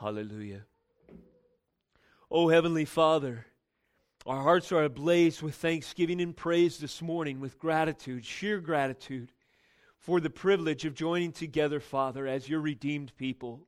Hallelujah. Oh, Heavenly Father, our hearts are ablaze with thanksgiving and praise this morning, with gratitude, sheer gratitude, for the privilege of joining together, Father, as your redeemed people.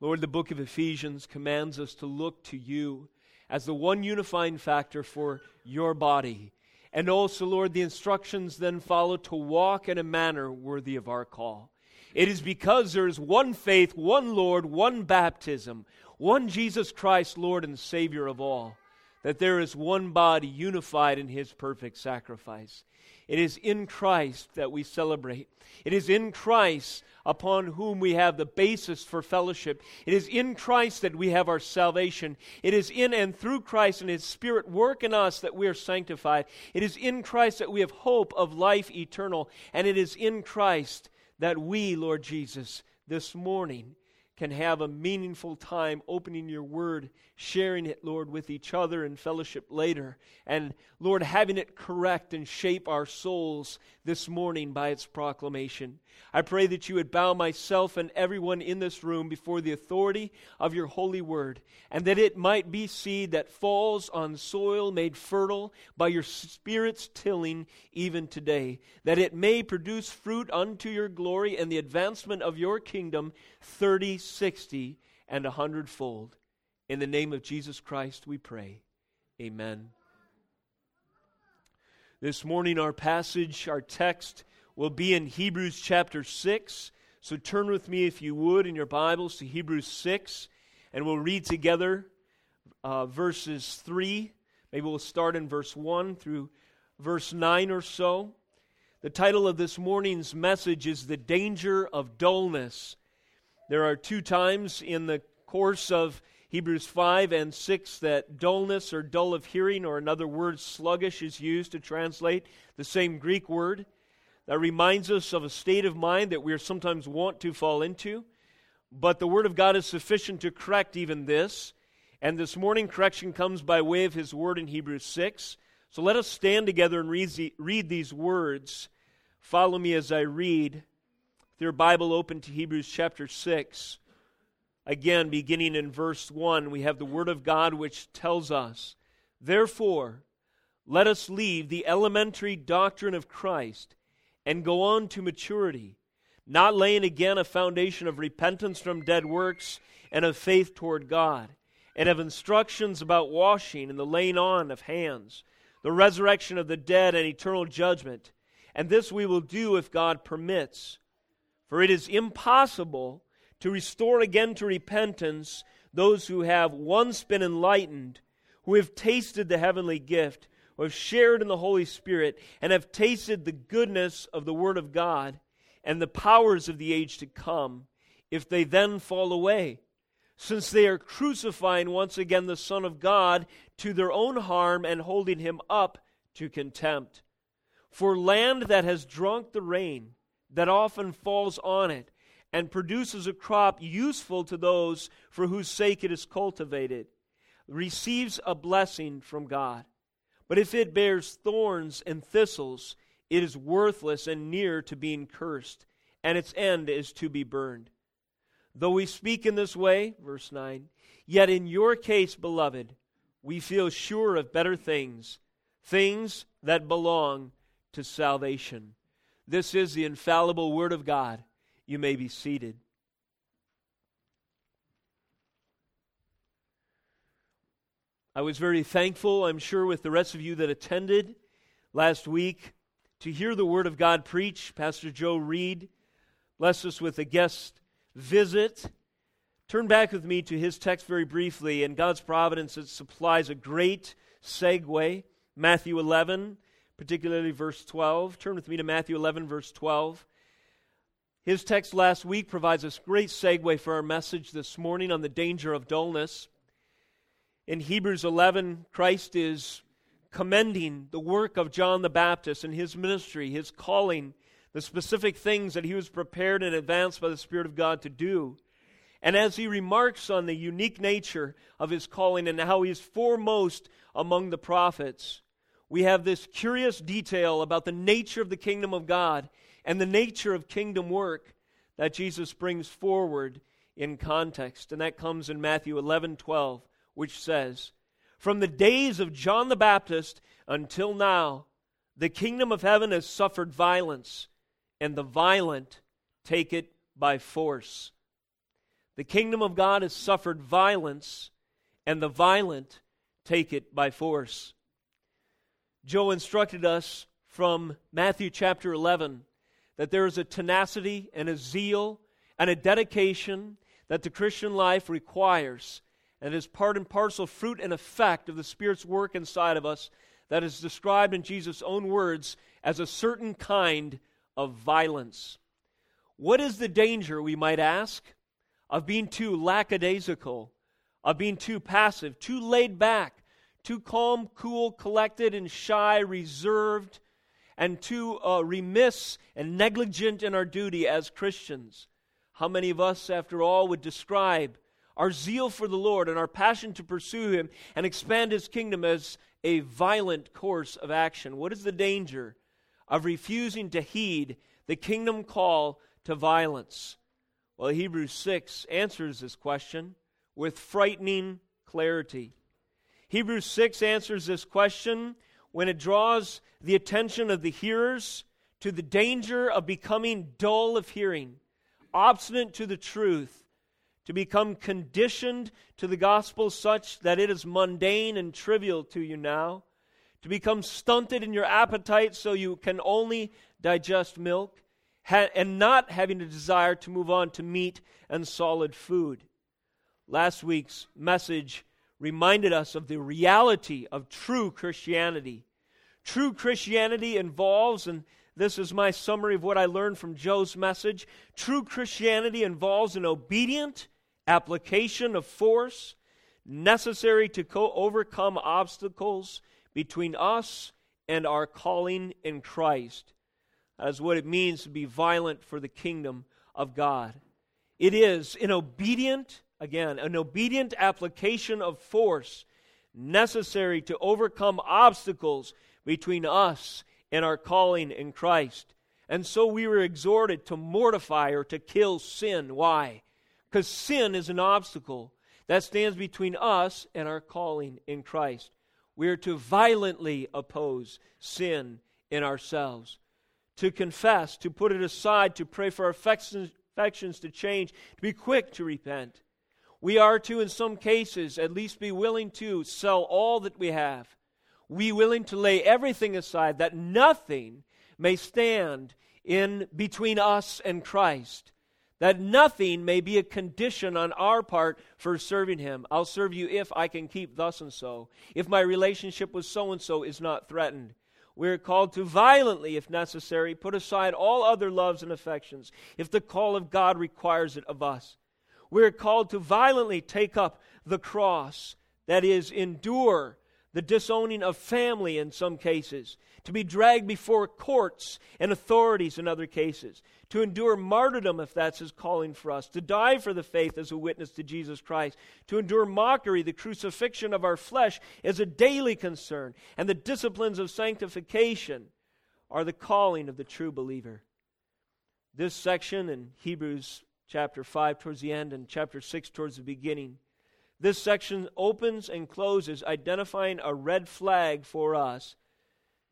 Lord, the book of Ephesians commands us to look to you as the one unifying factor for your body. And also, Lord, the instructions then follow to walk in a manner worthy of our call. It is because there is one faith, one Lord, one baptism, one Jesus Christ, Lord and Savior of all, that there is one body unified in his perfect sacrifice. It is in Christ that we celebrate. It is in Christ upon whom we have the basis for fellowship. It is in Christ that we have our salvation. It is in and through Christ and His Spirit work in us that we are sanctified. It is in Christ that we have hope of life eternal. And it is in Christ that we, Lord Jesus, this morning can have a meaningful time opening your word, sharing it, Lord, with each other in fellowship later, and, Lord, having it correct and shape our souls this morning by its proclamation. I pray that you would bow myself and everyone in this room before the authority of your holy word, and that it might be seed that falls on soil made fertile by your Spirit's tilling even today, that it may produce fruit unto your glory and the advancement of your kingdom 30, 60, and a hundredfold. In the name of Jesus Christ we pray. Amen. This morning, our passage, our text, will be in Hebrews chapter 6. So turn with me, if you would, in your Bibles to Hebrews 6, and we'll read together uh, verses 3. Maybe we'll start in verse 1 through verse 9 or so. The title of this morning's message is The Danger of Dullness. There are two times in the course of Hebrews 5 and 6 that dullness or dull of hearing, or another word, sluggish, is used to translate the same Greek word. That reminds us of a state of mind that we are sometimes want to fall into. But the Word of God is sufficient to correct even this. And this morning, correction comes by way of His Word in Hebrews 6. So let us stand together and read, these words. Follow me as I read. With your Bible open to Hebrews chapter 6. Again, beginning in verse 1, we have the Word of God which tells us, Therefore, let us leave the elementary doctrine of Christ and go on to maturity, not laying again a foundation of repentance from dead works and of faith toward God, and of instructions about washing and the laying on of hands, the resurrection of the dead and eternal judgment. And this we will do if God permits. For it is impossible to restore again to repentance those who have once been enlightened, who have tasted the heavenly gift who have shared in the Holy Spirit and have tasted the goodness of the Word of God and the powers of the age to come, if they then fall away, since they are crucifying once again the Son of God to their own harm and holding him up to contempt. For land that has drunk the rain that often falls on it and produces a crop useful to those for whose sake it is cultivated receives a blessing from God. But if it bears thorns and thistles, it is worthless and near to being cursed, and its end is to be burned. Though we speak in this way, verse 9, yet in your case, beloved, we feel sure of better things, things that belong to salvation. This is the infallible Word of God. You may be seated. I was very thankful, I'm sure, with the rest of you that attended last week to hear the Word of God preach. Pastor Joe Reed blessed us with a guest visit. Turn back with me to his text very briefly. In God's providence, it supplies a great segue. Matthew 11, particularly verse 12. Turn with me to Matthew 11, verse 12. His text last week provides us great segue for our message this morning on the danger of dullness. In Hebrews 11, Christ is commending the work of John the Baptist and his ministry, his calling, the specific things that he was prepared in advance by the Spirit of God to do. And as he remarks on the unique nature of his calling and how he is foremost among the prophets, we have this curious detail about the nature of the kingdom of God and the nature of kingdom work that Jesus brings forward in context, and that comes in Matthew 11 12, which says, From the days of John the Baptist until now, the kingdom of heaven has suffered violence, and the violent take it by force. The kingdom of God has suffered violence, and the violent take it by force. Joe instructed us from Matthew chapter 11 that there is a tenacity and a zeal and a dedication that the Christian life requires and is part and parcel fruit and effect of the Spirit's work inside of us that is described in Jesus' own words as a certain kind of violence. What is the danger, we might ask, of being too lackadaisical, of being too passive, too laid back, too calm, cool, collected, and shy, reserved, and too uh, remiss and negligent in our duty as Christians? How many of us, after all, would describe our zeal for the Lord and our passion to pursue Him and expand His kingdom as a violent course of action? What is the danger of refusing to heed the kingdom call to violence? Well, Hebrews 6 answers this question with frightening clarity. Hebrews 6 answers this question when it draws the attention of the hearers to the danger of becoming dull of hearing obstinate to the truth, to become conditioned to the gospel such that it is mundane and trivial to you now, to become stunted in your appetite so you can only digest milk, and not having a desire to move on to meat and solid food. Last week's message reminded us of the reality of true Christianity. True Christianity involves, and this is my summary of what I learned from Joe's message. True Christianity involves an obedient application of force necessary to co- overcome obstacles between us and our calling in Christ. That is what it means to be violent for the kingdom of God. It is an obedient, again, an obedient application of force necessary to overcome obstacles between us and our calling in Christ. And so we were exhorted to mortify or to kill sin. Why? Because sin is an obstacle that stands between us and our calling in Christ. We are to violently oppose sin in ourselves, to confess, to put it aside, to pray for our affections to change, to be quick to repent. We are to, in some cases, at least be willing to sell all that we have. We willing to lay everything aside that nothing may stand in between us and Christ. That nothing may be a condition on our part for serving him. I'll serve you if i can keep thus and so. If my relationship with so and so is not threatened we're called to violently if necessary put aside all other loves and affections if the call of god requires it of us we're called to violently take up the cross that is endure the disowning of family in some cases, to be dragged before courts and authorities in other cases, to endure martyrdom if that's his calling for us, to die for the faith as a witness to Jesus Christ, to endure mockery, the crucifixion of our flesh is a daily concern, and the disciplines of sanctification are the calling of the true believer. This section in Hebrews chapter 5 towards the end and chapter 6 towards the beginning this section opens and closes identifying a red flag for us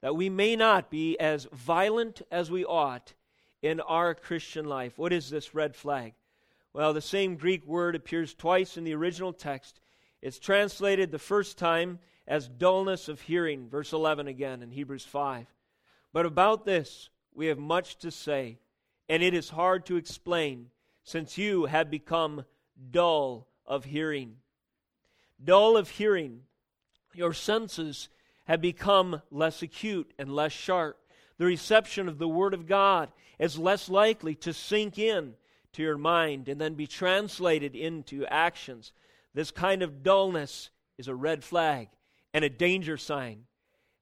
that we may not be as violent as we ought in our Christian life. What is this red flag? Well, the same Greek word appears twice in the original text. It's translated the first time as dullness of hearing, verse 11 again in Hebrews 5. But about this we have much to say, and it is hard to explain, since you have become dull of hearing dull of hearing. Your senses have become less acute and less sharp. The reception of the Word of God is less likely to sink in to your mind and then be translated into actions. This kind of dullness is a red flag and a danger sign.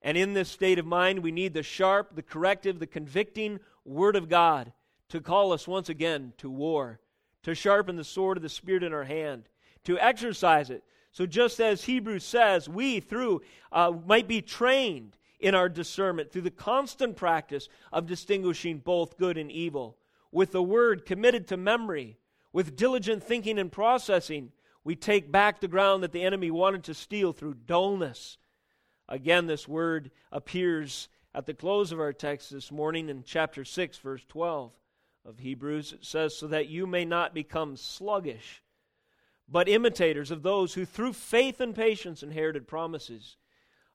And in this state of mind, we need the sharp, the corrective, the convicting Word of God to call us once again to war, to sharpen the sword of the Spirit in our hand, to exercise it. So, just as Hebrews says, we through uh, might be trained in our discernment through the constant practice of distinguishing both good and evil, with the word committed to memory, With diligent thinking and processing, we take back the ground that the enemy wanted to steal through dullness. Again, this word appears at the close of our text this morning in chapter 6, verse 12 of Hebrews. It says, So that you may not become sluggish, but imitators of those who through faith and patience inherited promises.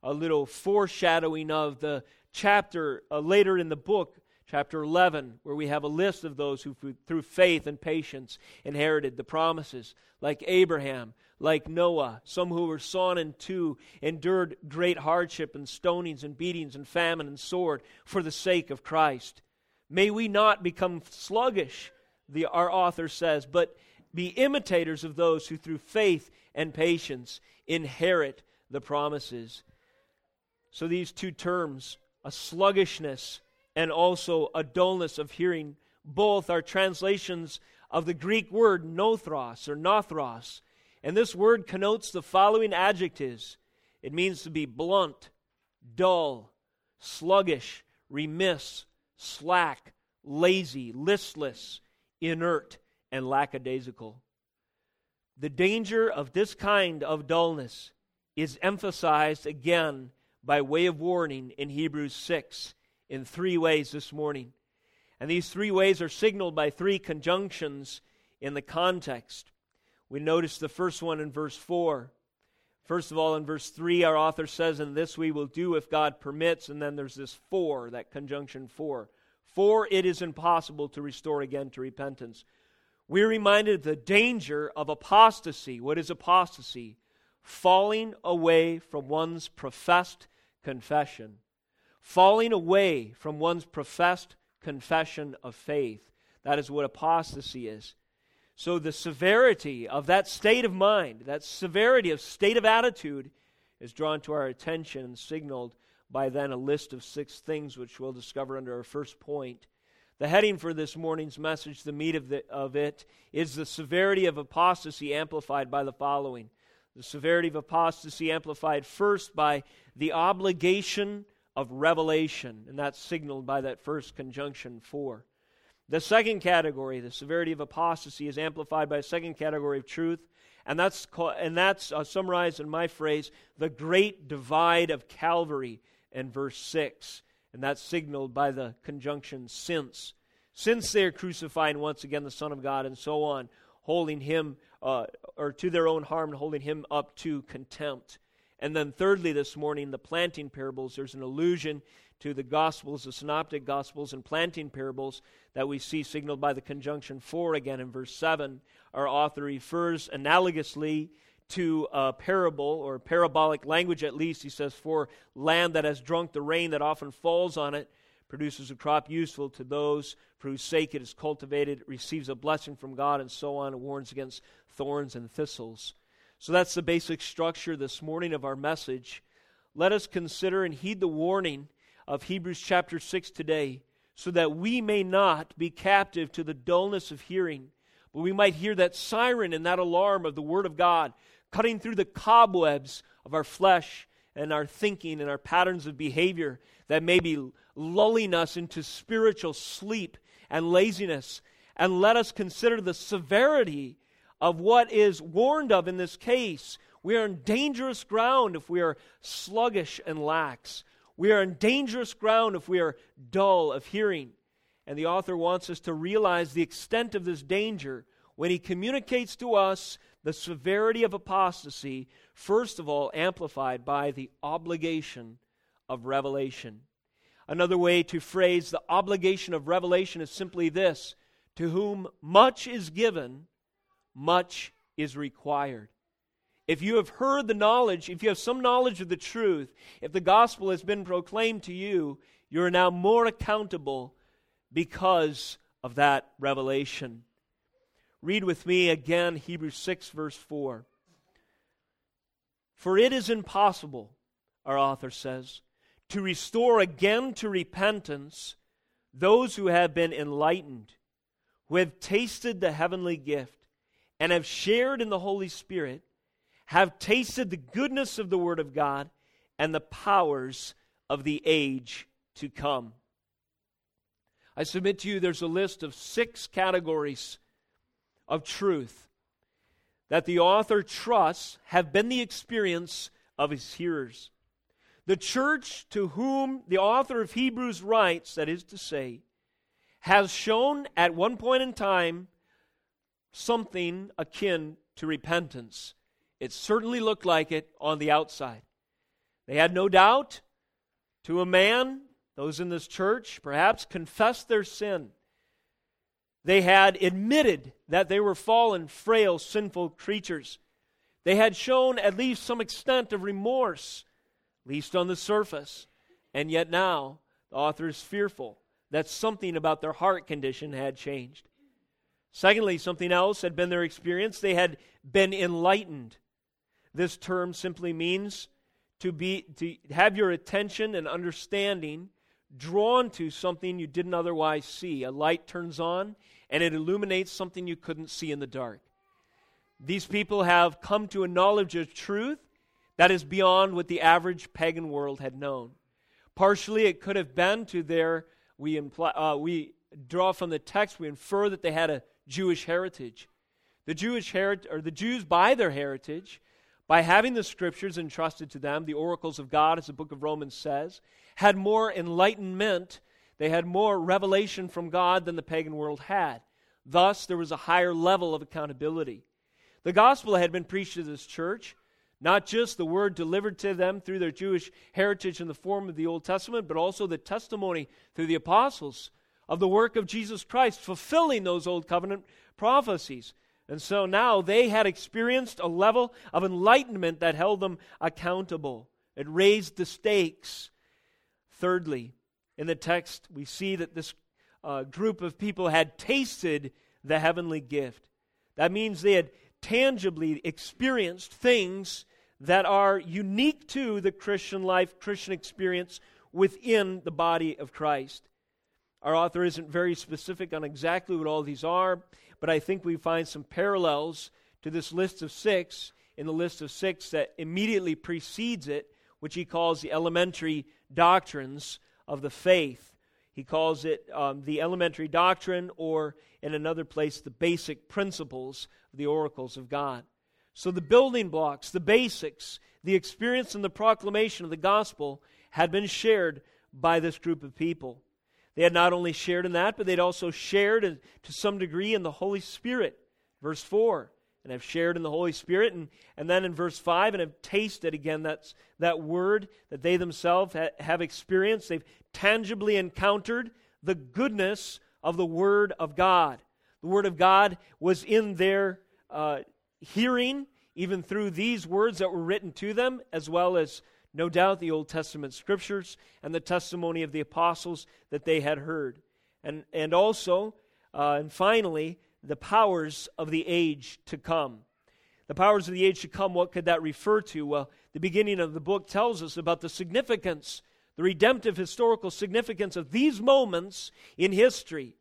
A little foreshadowing of the chapter uh, later in the book chapter 11, where we have a list of those who, through faith and patience, inherited the promises, like Abraham, like Noah, some who were sawn in two, endured great hardship and stonings and beatings and famine and sword for the sake of Christ. May we not become sluggish, the, our author says, but be imitators of those who, through faith and patience, inherit the promises. So, these two terms, a sluggishness and also a dullness of hearing. Both are translations of the Greek word nothros or nothros. And this word connotes the following adjectives it means to be blunt, dull, sluggish, remiss, slack, lazy, listless, inert, and lackadaisical. The danger of this kind of dullness is emphasized again by way of warning in Hebrews 6 in three ways this morning. And these three ways are signaled by three conjunctions in the context. We notice the first one in verse 4. First of all, in verse 3, our author says, And this we will do if God permits. And then there's this for, that conjunction for. For it is impossible to restore again to repentance. We're reminded of the danger of apostasy. What is apostasy? Falling away from one's professed confession falling away from one's professed confession of faith. That is what apostasy is. So, the severity of that state of mind, that severity of state of attitude, is drawn to our attention and signaled by then a list of six things which we'll discover under our first point. The heading for this morning's message, the meat of, the, of it, is the severity of apostasy amplified by the following. The severity of apostasy amplified first by the obligation of revelation, and that's signaled by that first conjunction for. The second category, the severity of apostasy, is amplified by a second category of truth, and that's, and that's uh, summarized in my phrase, the great divide of Calvary in verse 6. And that's signaled by the conjunction since. Since they are crucifying once again the Son of God, and so on, holding him, uh, or to their own harm, and holding him up to contempt. And then, thirdly, this morning, the planting parables. There's an allusion to the Gospels, the Synoptic Gospels, and planting parables that we see signaled by the conjunction for again in verse 7. Our author refers analogously to a parable or parabolic language at least. He says, For land that has drunk the rain that often falls on it produces a crop useful to those for whose sake it is cultivated, it receives a blessing from God, and so on, and warns against thorns and thistles. So that's the basic structure this morning of our message. Let us consider and heed the warning of Hebrews chapter 6 today, so that we may not be captive to the dullness of hearing, but we might hear that siren and that alarm of the Word of God cutting through the cobwebs of our flesh and our thinking and our patterns of behavior that may be lulling us into spiritual sleep and laziness. And let us consider the severity of what is warned of in this case. We are in dangerous ground if we are sluggish and lax. We are in dangerous ground if we are dull of hearing. And the author wants us to realize the extent of this danger when he communicates to us the severity of apostasy, first of all, amplified by the obligation of revelation. Another way to phrase the obligation of revelation is simply this To whom much is given, much is required. If you have heard the knowledge, if you have some knowledge of the truth, if the gospel has been proclaimed to you, you are now more accountable because of that revelation. Read with me again Hebrews 6, verse 4. For it is impossible, our author says, to restore again to repentance those who have been enlightened, who have tasted the heavenly gift and have shared in the Holy Spirit, have tasted the goodness of the Word of God and the powers of the age to come. I submit to you there's a list of six categories of truth that the author trusts have been the experience of his hearers. The church to whom the author of Hebrews writes, that is to say, has shown at one point in time something akin to repentance. It certainly looked like it on the outside. They had no doubt to a man, those in this church perhaps confessed their sin. They had admitted that they were fallen, frail, sinful creatures. They had shown at least some extent of remorse, at least on the surface. And yet now, the author is fearful that something about their heart condition had changed. Secondly, something else had been their experience. They had been enlightened. This term simply means to be to have your attention and understanding drawn to something you didn't otherwise see. A light turns on and it illuminates something you couldn't see in the dark. These people have come to a knowledge of truth that is beyond what the average pagan world had known. Partially, it could have been to their, we, imply, uh, we draw from the text, we infer that they had a Jewish heritage. The Jewish heritage, or the Jews, by their heritage, by having the scriptures entrusted to them, the oracles of God, as the book of Romans says, had more enlightenment, they had more revelation from God than the pagan world had. Thus, there was a higher level of accountability. The gospel had been preached to this church, not just the word delivered to them through their Jewish heritage in the form of the Old Testament, but also the testimony through the apostles of the work of Jesus Christ, fulfilling those Old Covenant prophecies. And so now they had experienced a level of enlightenment that held them accountable. It raised the stakes. Thirdly, in the text, we see that this uh, group of people had tasted the heavenly gift. That means they had tangibly experienced things that are unique to the Christian life, Christian experience within the body of Christ. Our author isn't very specific on exactly what all these are, but I think we find some parallels to this list of six in the list of six that immediately precedes it, which he calls the elementary doctrines of the faith. He calls it um, the elementary doctrine, or in another place, the basic principles of the oracles of God. So the building blocks, the basics, the experience and the proclamation of the gospel had been shared by this group of people. They had not only shared in that, but they'd also shared to some degree in the Holy Spirit. Verse 4 and have shared in the Holy Spirit. And, and then in verse 5, and have tasted again that's, that word that they themselves ha- have experienced. They've tangibly encountered the goodness of the Word of God. The Word of God was in their uh, hearing, even through these words that were written to them, as well as no doubt the Old Testament scriptures and the testimony of the apostles that they had heard. And, and also, uh, and finally, the powers of the age to come. The powers of the age to come, what could that refer to? Well, the beginning of the book tells us about the significance, the redemptive historical significance of these moments in history.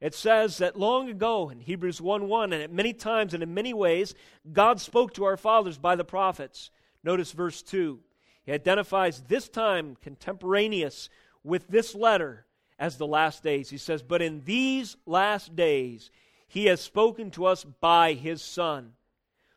It says that long ago in Hebrews 1 1, and at many times and in many ways, God spoke to our fathers by the prophets. Notice verse 2. He identifies this time contemporaneous with this letter as the last days. He says, But in these last days he has spoken to us by his Son,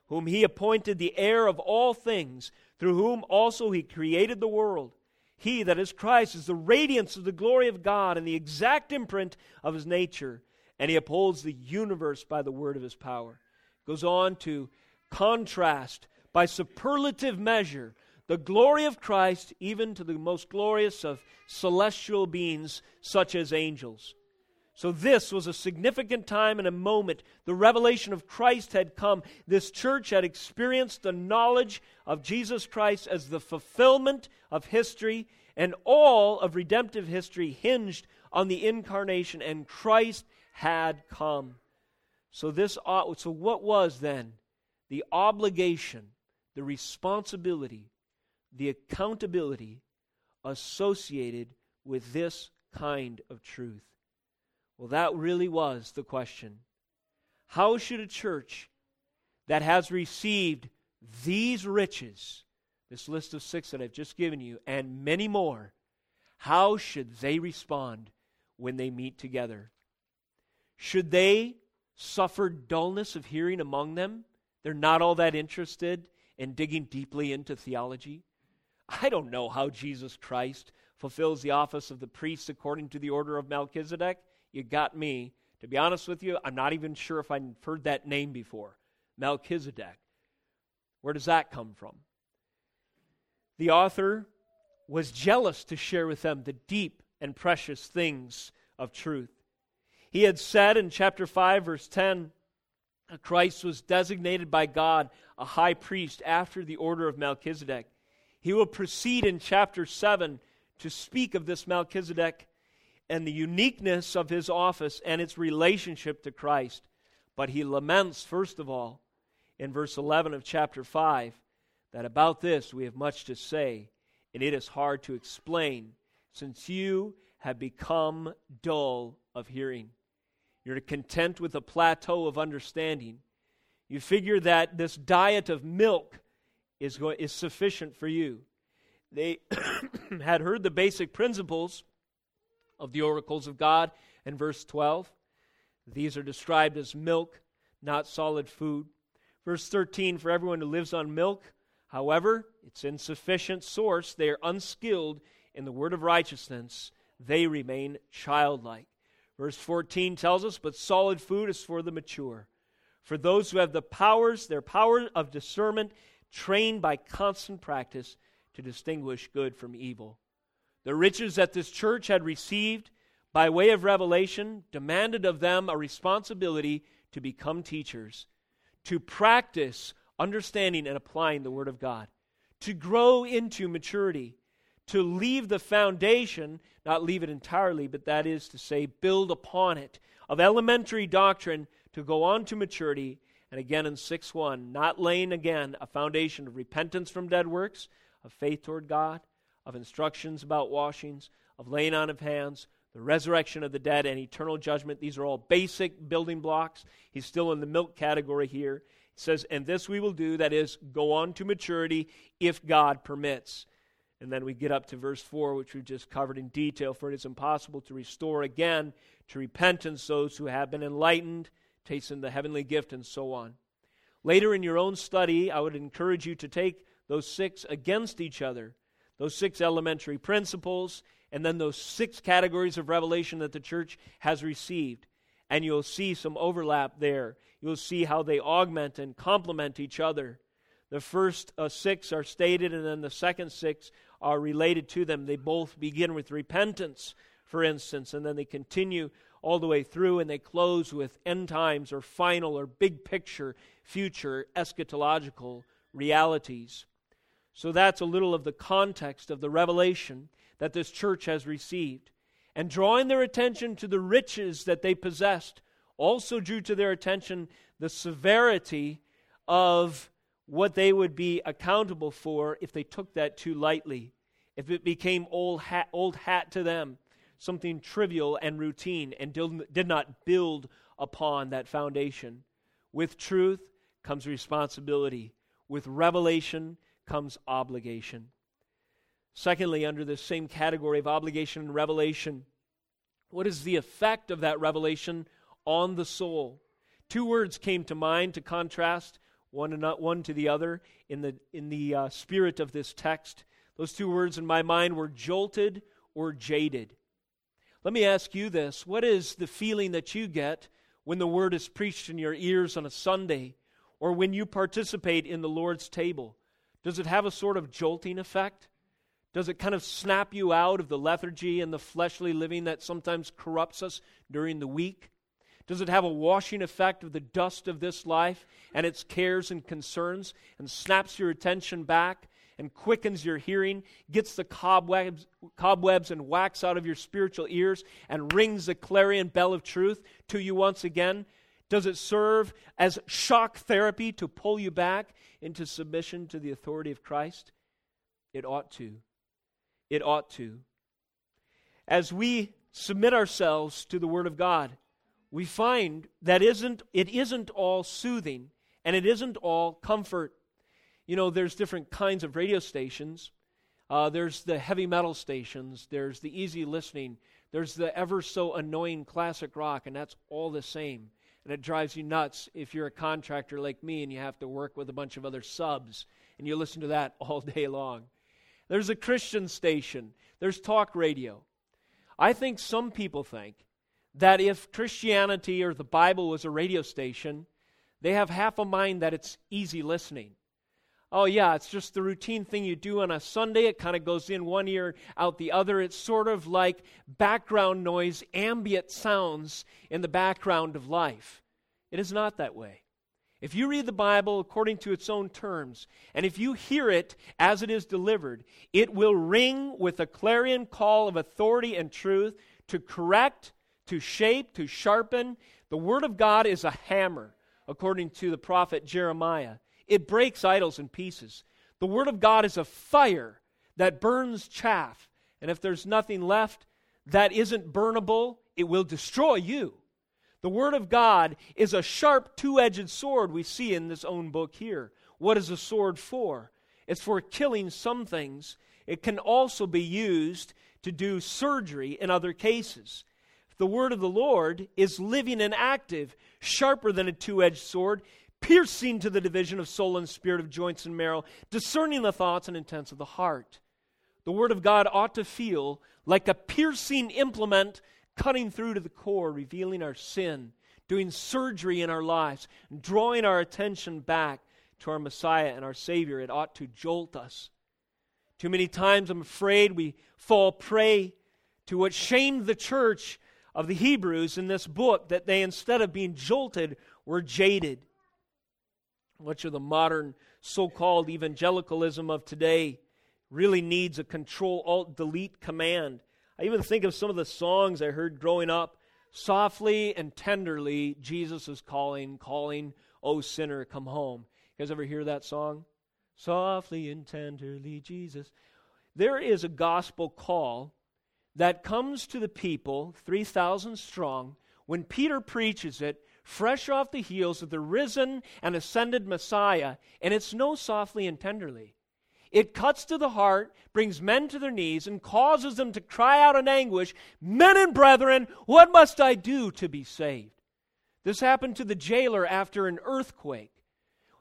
whom he appointed the heir of all things, through whom also he created the world. He, that is Christ, is the radiance of the glory of God and the exact imprint of his nature, and he upholds the universe by the word of his power. Goes on to contrast by superlative measure the glory of Christ, even to the most glorious of celestial beings, such as angels. So, this was a significant time and a moment. The revelation of Christ had come. This church had experienced the knowledge of Jesus Christ as the fulfillment of history, and all of redemptive history hinged on the incarnation, and Christ had come. So, this, uh, so what was then the obligation, the responsibility the accountability associated with this kind of truth? Well, that really was the question. How should a church that has received these riches, this list of six that I've just given you, and many more, how should they respond when they meet together? Should they suffer dullness of hearing among them? They're not all that interested in digging deeply into theology. I don't know how Jesus Christ fulfills the office of the priest according to the order of Melchizedek. You got me. To be honest with you, I'm not even sure if I've heard that name before. Melchizedek. Where does that come from? The author was jealous to share with them the deep and precious things of truth. He had said in chapter 5, verse 10, Christ was designated by God a high priest after the order of Melchizedek. He will proceed in chapter 7 to speak of this Melchizedek and the uniqueness of his office and its relationship to Christ. But he laments, first of all, in verse 11 of chapter 5, that about this we have much to say, and it is hard to explain, since you have become dull of hearing. You're content with a plateau of understanding. You figure that this diet of milk is, go- is sufficient for you. They had heard the basic principles of the oracles of God in verse 12. These are described as milk, not solid food. Verse 13 For everyone who lives on milk, however, it's insufficient source, they are unskilled in the word of righteousness, they remain childlike. Verse 14 tells us, But solid food is for the mature, for those who have the powers, their power of discernment, trained by constant practice to distinguish good from evil. The riches that this church had received by way of revelation demanded of them a responsibility to become teachers, to practice understanding and applying the Word of God, to grow into maturity, to leave the foundation, not leave it entirely, but that is to say, build upon it, of elementary doctrine to go on to maturity. And again in 6 1, not laying again a foundation of repentance from dead works, of faith toward God, of instructions about washings, of laying on of hands, the resurrection of the dead, and eternal judgment. These are all basic building blocks. He's still in the milk category here. He says, And this we will do, that is, go on to maturity if God permits. And then we get up to verse 4, which we've just covered in detail. For it is impossible to restore again to repentance those who have been enlightened, tasted the heavenly gift, and so on. Later in your own study, I would encourage you to take those six against each other, those six elementary principles, and then those six categories of revelation that the church has received. And you'll see some overlap there. You'll see how they augment and complement each other. The first uh, six are stated, and then the second six are related to them. They both begin with repentance, for instance, and then they continue all the way through, and they close with end times or final or big picture, future, eschatological realities. So that's a little of the context of the revelation that this church has received. And drawing their attention to the riches that they possessed also drew to their attention the severity of what they would be accountable for if they took that too lightly, if it became old hat, old hat to them, something trivial and routine, and did not build upon that foundation. With truth comes responsibility. With revelation comes obligation. Secondly, under this same category of obligation and revelation, what is the effect of that revelation on the soul? Two words came to mind to contrast one, and not one to the other in the, in the uh, spirit of this text. Those two words in my mind were jolted or jaded. Let me ask you this what is the feeling that you get when the word is preached in your ears on a Sunday or when you participate in the Lord's table? Does it have a sort of jolting effect? Does it kind of snap you out of the lethargy and the fleshly living that sometimes corrupts us during the week? Does it have a washing effect of the dust of this life and its cares and concerns and snaps your attention back and quickens your hearing, gets the cobwebs, cobwebs and wax out of your spiritual ears and rings the clarion bell of truth to you once again? Does it serve as shock therapy to pull you back into submission to the authority of Christ? It ought to. It ought to. As we submit ourselves to the Word of God, we find that isn't, it isn't all soothing and it isn't all comfort. You know, there's different kinds of radio stations. Uh, there's the heavy metal stations, there's the easy listening, there's the ever so annoying classic rock, and that's all the same. And it drives you nuts if you're a contractor like me and you have to work with a bunch of other subs and you listen to that all day long. There's a Christian station, there's talk radio. I think some people think that if Christianity or the Bible was a radio station, they have half a mind that it's easy listening. Oh, yeah, it's just the routine thing you do on a Sunday. It kind of goes in one ear, out the other. It's sort of like background noise, ambient sounds in the background of life. It is not that way. If you read the Bible according to its own terms, and if you hear it as it is delivered, it will ring with a clarion call of authority and truth to correct, to shape, to sharpen. The Word of God is a hammer, according to the prophet Jeremiah. It breaks idols in pieces. The Word of God is a fire that burns chaff. And if there's nothing left that isn't burnable, it will destroy you. The Word of God is a sharp, two edged sword we see in this own book here. What is a sword for? It's for killing some things. It can also be used to do surgery in other cases. The Word of the Lord is living and active, sharper than a two edged sword, piercing to the division of soul and spirit, of joints and marrow, discerning the thoughts and intents of the heart. The Word of God ought to feel like a piercing implement cutting through to the core, revealing our sin, doing surgery in our lives, drawing our attention back to our Messiah and our Savior. It ought to jolt us. Too many times, I'm afraid, we fall prey to what shamed the church of the Hebrews in this book that they, instead of being jolted, were jaded. Much of the modern so called evangelicalism of today really needs a control alt delete command I even think of some of the songs I heard growing up. Softly and tenderly, Jesus is calling, calling, O sinner, come home. You guys ever hear that song? Softly and tenderly, Jesus. There is a gospel call that comes to the people, 3,000 strong, when Peter preaches it, fresh off the heels of the risen and ascended Messiah, and it's no softly and tenderly. It cuts to the heart, brings men to their knees, and causes them to cry out in anguish, Men and brethren, what must I do to be saved? This happened to the jailer after an earthquake.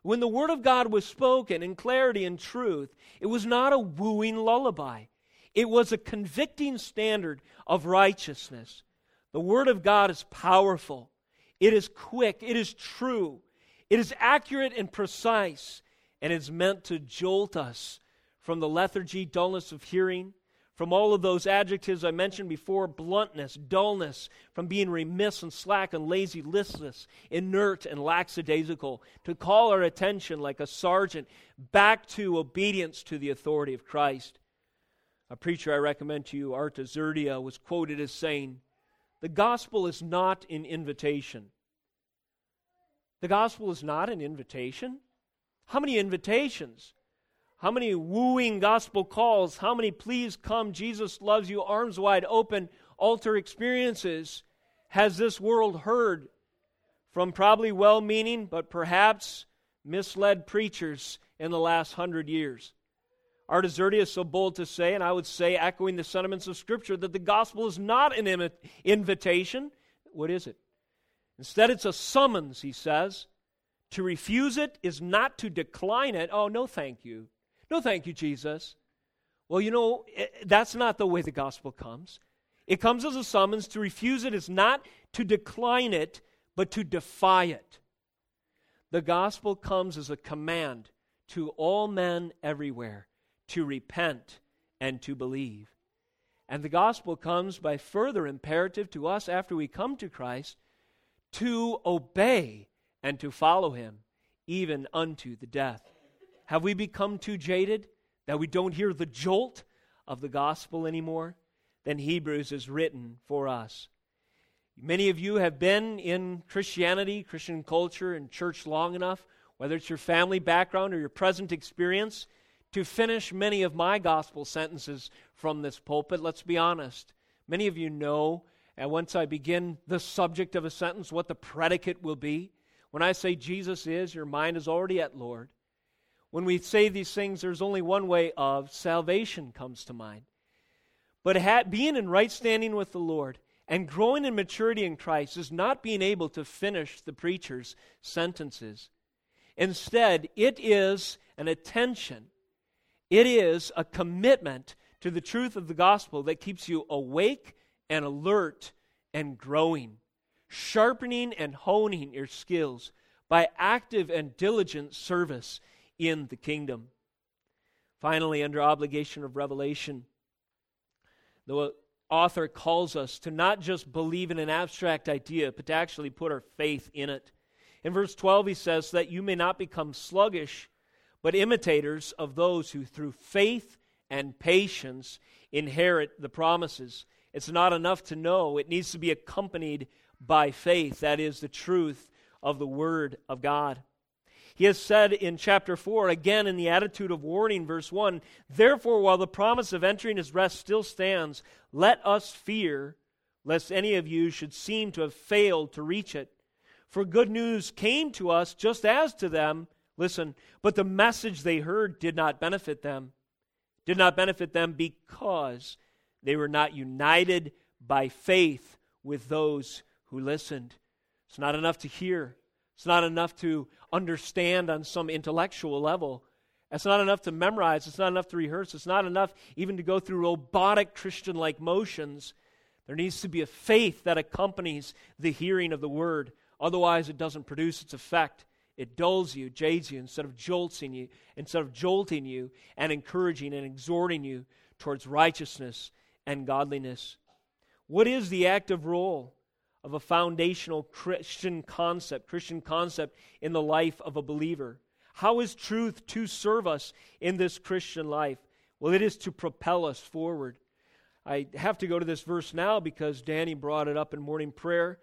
When the word of God was spoken in clarity and truth, it was not a wooing lullaby. It was a convicting standard of righteousness. The word of God is powerful. It is quick. It is true. It is accurate and precise and it's meant to jolt us from the lethargy, dullness of hearing, from all of those adjectives I mentioned before bluntness, dullness, from being remiss and slack and lazy, listless, inert and lackadaisical, to call our attention like a sergeant back to obedience to the authority of Christ. A preacher I recommend to you, Art Azurdia, was quoted as saying, The gospel is not an invitation. The gospel is not an invitation. How many invitations? How many wooing gospel calls? How many please come, Jesus loves you, arms wide open, altar experiences has this world heard from probably well meaning, but perhaps misled preachers in the last hundred years? Art Azurdia is so bold to say, and I would say, echoing the sentiments of Scripture, that the gospel is not an Im- invitation. What is it? Instead, it's a summons, he says. To refuse it is not to decline it. Oh, no, thank you. No, thank you, Jesus. Well, you know, eh, that's not the way the gospel comes. It comes as a summons. To refuse it is not to decline it, but to defy it. The gospel comes as a command to all men everywhere to repent and to believe. And the gospel comes by further imperative to us after we come to Christ to obey and to follow him even unto the death. Have we become too jaded that we don't hear the jolt of the gospel anymore? Then Hebrews is written for us. Many of you have been in Christianity, Christian culture, and church long enough, whether it's your family background or your present experience, to finish many of my gospel sentences from this pulpit. Let's be honest. Many of you know, and once I begin the subject of a sentence, what the predicate will be. When I say Jesus is, your mind is already at Lord. When we say these things, there's only one way of salvation comes to mind. But ha- being in right standing with the Lord And growing in maturity in Christ is not being able to finish the preacher's sentences. Instead, it is an attention, it is a commitment to the truth of the gospel that keeps you awake and alert and growing, sharpening and honing your skills by active and diligent service in the kingdom. Finally, under obligation of revelation, the author calls us to not just believe in an abstract idea, but to actually put our faith in it. In verse 12, he says that you may not become sluggish, but imitators of those who through faith and patience inherit the promises. It's not enough to know, it needs to be accompanied by faith. That is the truth of the Word of God. He has said in chapter 4, again in the attitude of warning, verse 1 Therefore, while the promise of entering his rest still stands, let us fear lest any of you should seem to have failed to reach it. For good news came to us just as to them, listen, but the message they heard did not benefit them. Did not benefit them because they were not united by faith with those who listened. It's not enough to hear. It's not enough to understand on some intellectual level. It's not enough to memorize. It's not enough to rehearse. It's not enough even to go through robotic Christian like motions. There needs to be a faith that accompanies the hearing of the word. Otherwise, it doesn't produce its effect. It dulls you, jades you, instead of jolting you, instead of jolting you and encouraging and exhorting you towards righteousness and godliness. What is the active role of a foundational Christian concept, Christian concept in the life of a believer. How is truth to serve us in this Christian life? Well, it is to propel us forward. I have to go to this verse now because Danny brought it up in morning prayer.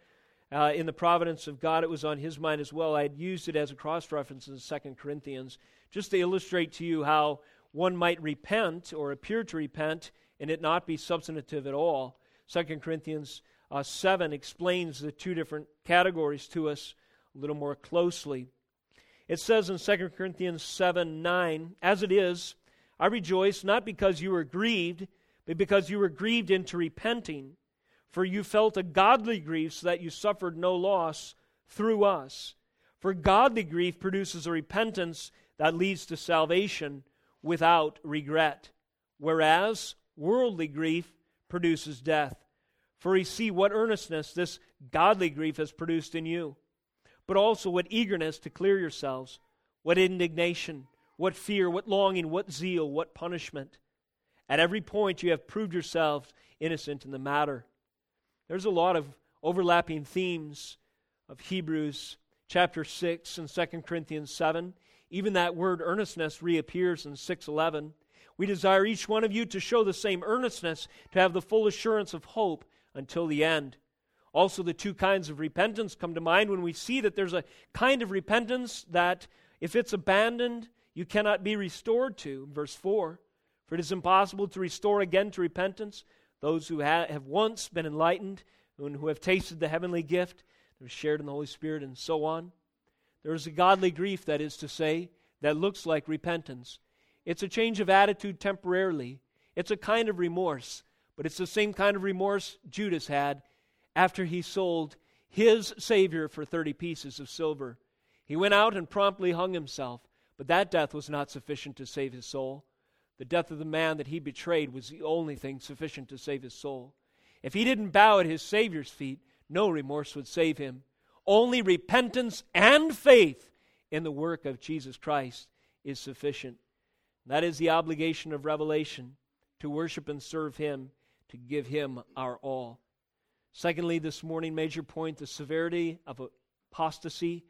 Uh, in the providence of God, it was on his mind as well. I had used it as a cross reference in 2 Corinthians just to illustrate to you how one might repent or appear to repent and it not be substantive at all. 2 Corinthians uh, 7 explains the two different categories to us a little more closely. It says in 2 Corinthians 7 9, As it is, I rejoice not because you were grieved, but because you were grieved into repenting. For you felt a godly grief, so that you suffered no loss through us. For godly grief produces a repentance that leads to salvation without regret, whereas worldly grief produces death. For ye see what earnestness this godly grief has produced in you, but also what eagerness to clear yourselves, what indignation, what fear, what longing, what zeal, what punishment. At every point you have proved yourselves innocent in the matter. There's a lot of overlapping themes of Hebrews chapter 6 and 2 Corinthians 7. Even that word earnestness reappears in 6:11. We desire each one of you to show the same earnestness, to have the full assurance of hope until the end. Also, the two kinds of repentance come to mind when we see that there's a kind of repentance that, if it's abandoned, you cannot be restored to. Verse 4 For it is impossible to restore again to repentance those who ha- have once been enlightened and who have tasted the heavenly gift, who have shared in the Holy Spirit, and so on. There is a godly grief, that is to say, that looks like repentance. It's a change of attitude temporarily, it's a kind of remorse but it's the same kind of remorse Judas had after he sold his Savior for 30 pieces of silver. He went out and promptly hung himself, but that death was not sufficient to save his soul. The death of the man that he betrayed was the only thing sufficient to save his soul. If he didn't bow at his Savior's feet, no remorse would save him. Only repentance and faith in the work of Jesus Christ is sufficient. That is the obligation of revelation to worship and serve him to give him our all. Secondly, this morning, major point the severity of apostasy,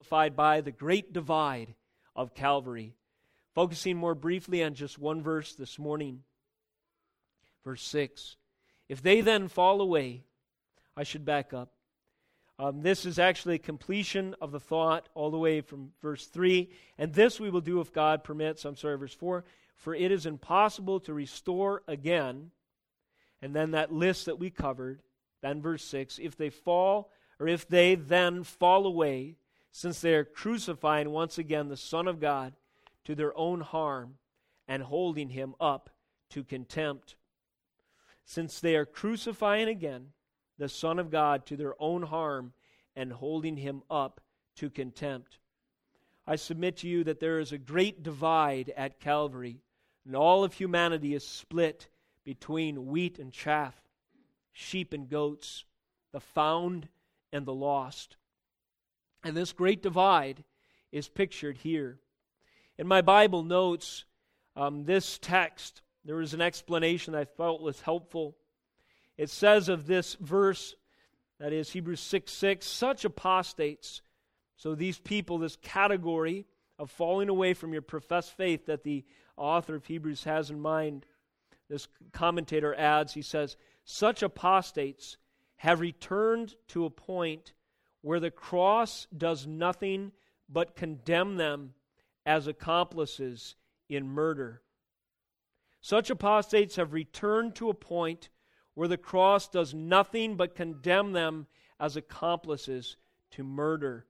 amplified by the great divide of Calvary. Focusing more briefly on just one verse this morning, verse 6. If they then fall away, I should back up. Um, this is actually a completion of the thought all the way from verse 3. And this we will do if God permits. I'm sorry, verse 4. For it is impossible to restore again and then that list that we covered, then verse 6 if they fall, or if they then fall away, since they are crucifying once again the Son of God to their own harm and holding him up to contempt. Since they are crucifying again the Son of God to their own harm and holding him up to contempt. I submit to you that there is a great divide at Calvary, and all of humanity is split between wheat and chaff, sheep and goats, the found and the lost. And this great divide is pictured here. In my Bible notes, um, this text, there is an explanation I felt was helpful. It says of this verse, that is Hebrews 6 6, such apostates, so these people, this category of falling away from your professed faith that the author of Hebrews has in mind, this commentator adds, he says, such apostates have returned to a point where the cross does nothing but condemn them as accomplices in murder. Such apostates have returned to a point where the cross does nothing but condemn them as accomplices to murder.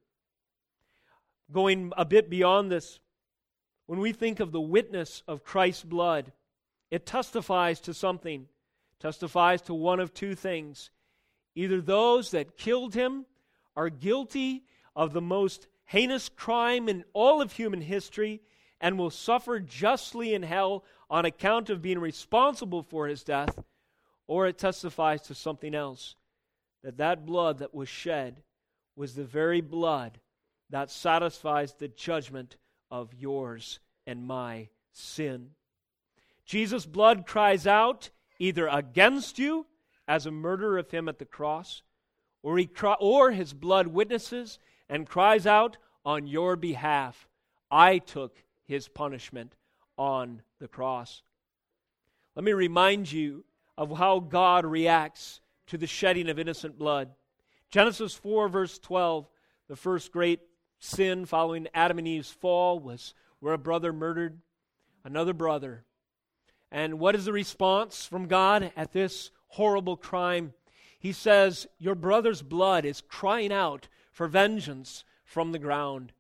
Going a bit beyond this, when we think of the witness of Christ's blood, it testifies to something, testifies to one of two things. Either those that killed him are guilty of the most heinous crime in all of human history and will suffer justly in hell on account of being responsible for his death, or it testifies to something else that that blood that was shed was the very blood that satisfies the judgment of yours and my sin. Jesus' blood cries out either against you as a murder of him at the cross, or, he cry, or his blood witnesses and cries out on your behalf, I took his punishment on the cross. Let me remind you of how God reacts to the shedding of innocent blood. Genesis 4, verse 12, the first great sin following Adam and Eve's fall was where a brother murdered another brother. And what is the response from God at this horrible crime? He says, Your brother's blood is crying out for vengeance from the ground.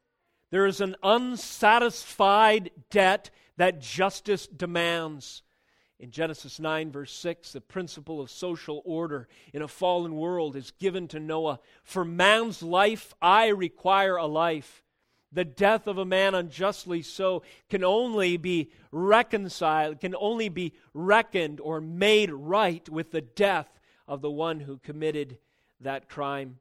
There is an unsatisfied debt that justice demands. In Genesis 9, verse 6, the principle of social order in a fallen world is given to Noah. For man's life, I require a life. The death of a man unjustly so can only be reconciled, can only be reckoned or made right with the death of the one who committed that crime.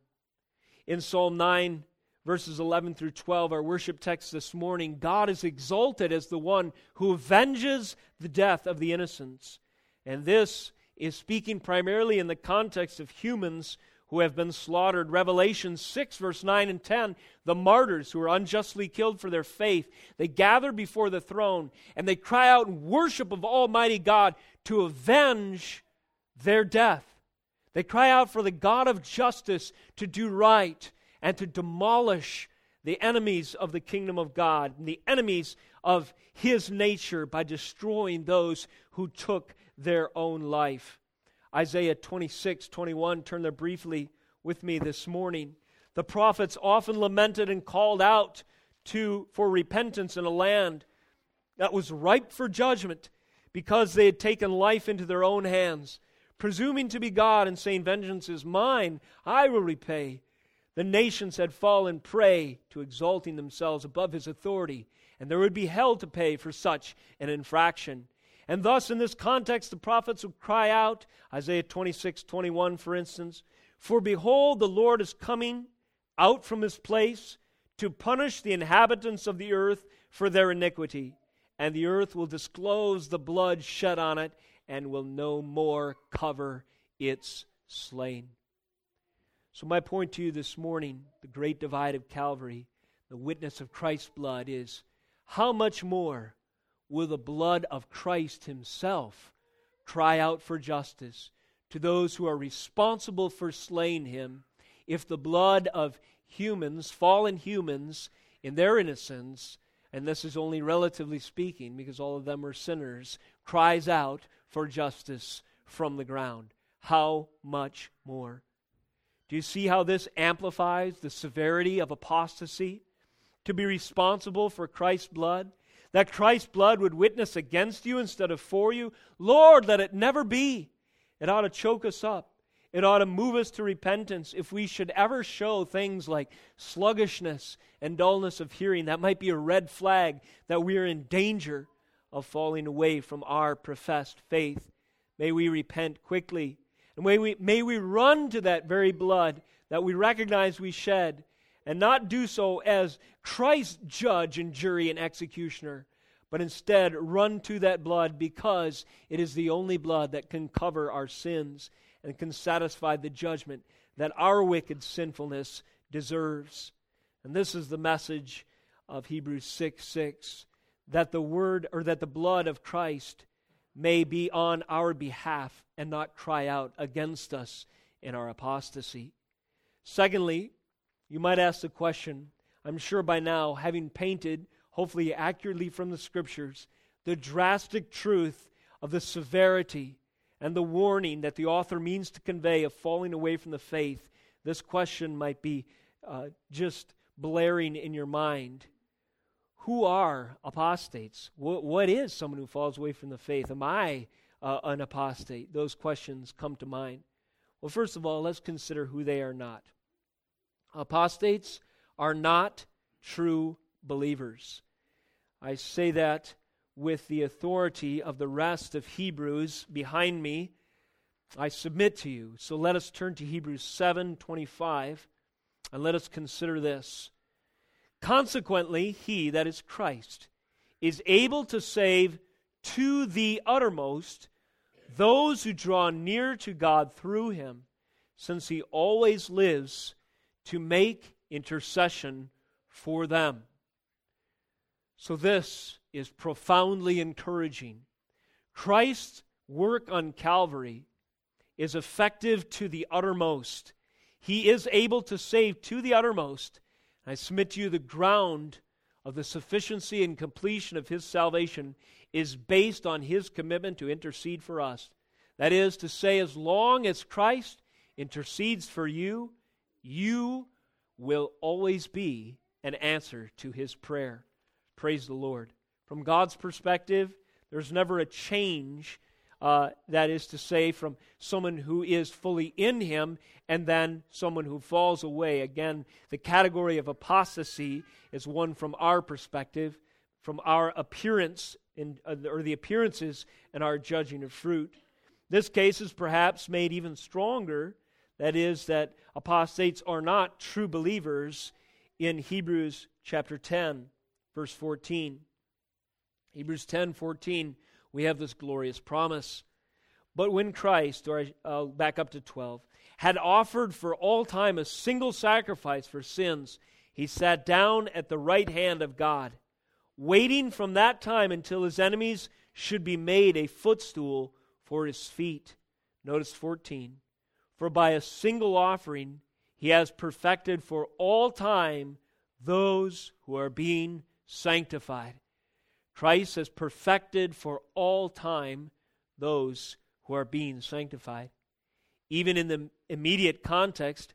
In Psalm 9, verses 11 through 12, our worship text this morning, God is exalted as the one who avenges the death of the innocents. And this is speaking primarily in the context of humans who have been slaughtered. Revelation 6, verse 9 and 10, the martyrs who are unjustly killed for their faith, they gather before the throne and they cry out in worship of Almighty God to avenge their death. They cry out for the God of justice to do right and to demolish the enemies of the kingdom of God and the enemies of his nature by destroying those who took their own life. Isaiah 26, 21, turn there briefly with me this morning. The prophets often lamented and called out to for repentance in a land that was ripe for judgment because they had taken life into their own hands presuming to be God and saying, Vengeance is mine, I will repay. The nations had fallen prey to exalting themselves above his authority, and there would be hell to pay for such an infraction. And thus, in this context, the prophets would cry out, Isaiah 26, 21, for instance, For behold, the Lord is coming out from his place to punish the inhabitants of the earth for their iniquity, and the earth will disclose the blood shed on it, and will no more cover its slain. So, my point to you this morning, the great divide of Calvary, the witness of Christ's blood, is how much more will the blood of Christ Himself cry out for justice to those who are responsible for slaying Him if the blood of humans, fallen humans, in their innocence, and this is only relatively speaking because all of them are sinners, cries out for justice from the ground. How much more? Do you see how this amplifies the severity of apostasy? To be responsible for Christ's blood? That Christ's blood would witness against you instead of for you? Lord, let it never be. It ought to choke us up. It ought to move us to repentance. If we should ever show things like sluggishness and dullness of hearing, that might be a red flag that we are in danger of falling away from our professed faith. May we repent quickly. And may we, may we run to that very blood that we recognize we shed and not do so as Christ's judge and jury and executioner, but instead run to that blood because it is the only blood that can cover our sins and can satisfy the judgment that our wicked sinfulness deserves. And this is the message of Hebrews 6 6 that the word or that the blood of Christ may be on our behalf and not cry out against us in our apostasy. Secondly, you might ask the question I'm sure by now, having painted, hopefully accurately from the scriptures, the drastic truth of the severity and the warning that the author means to convey of falling away from the faith, this question might be uh, just blaring in your mind. Who are apostates? What, what is someone who falls away from the faith? Am I uh, an apostate? Those questions come to mind. Well, first of all, let's consider who they are not. Apostates are not true believers. I say that with the authority of the rest of Hebrews behind me. I submit to you. So let us turn to Hebrews 7:25 and let us consider this. Consequently, he that is Christ is able to save to the uttermost those who draw near to God through him, since he always lives to make intercession for them. So, this is profoundly encouraging. Christ's work on Calvary is effective to the uttermost. He is able to save to the uttermost. I submit to you the ground of the sufficiency and completion of his salvation is based on his commitment to intercede for us. That is to say, as long as Christ intercedes for you, you will always be an answer to his prayer. Praise the Lord. From God's perspective, there's never a change, uh, that is to say, from someone who is fully in him and then someone who falls away. Again, the category of apostasy is one from our perspective, from our appearance in, uh, or the appearances and our judging of fruit. This case is perhaps made even stronger that is, that apostates are not true believers in Hebrews chapter 10, verse 14. Hebrews 10 14, we have this glorious promise. But when Christ, or I'll uh, back up to 12, had offered for all time a single sacrifice for sins, he sat down at the right hand of God, waiting from that time until his enemies should be made a footstool for his feet. Notice 14. For by a single offering he has perfected for all time those who are being sanctified. Christ has perfected for all time those who are being sanctified. Even in the immediate context,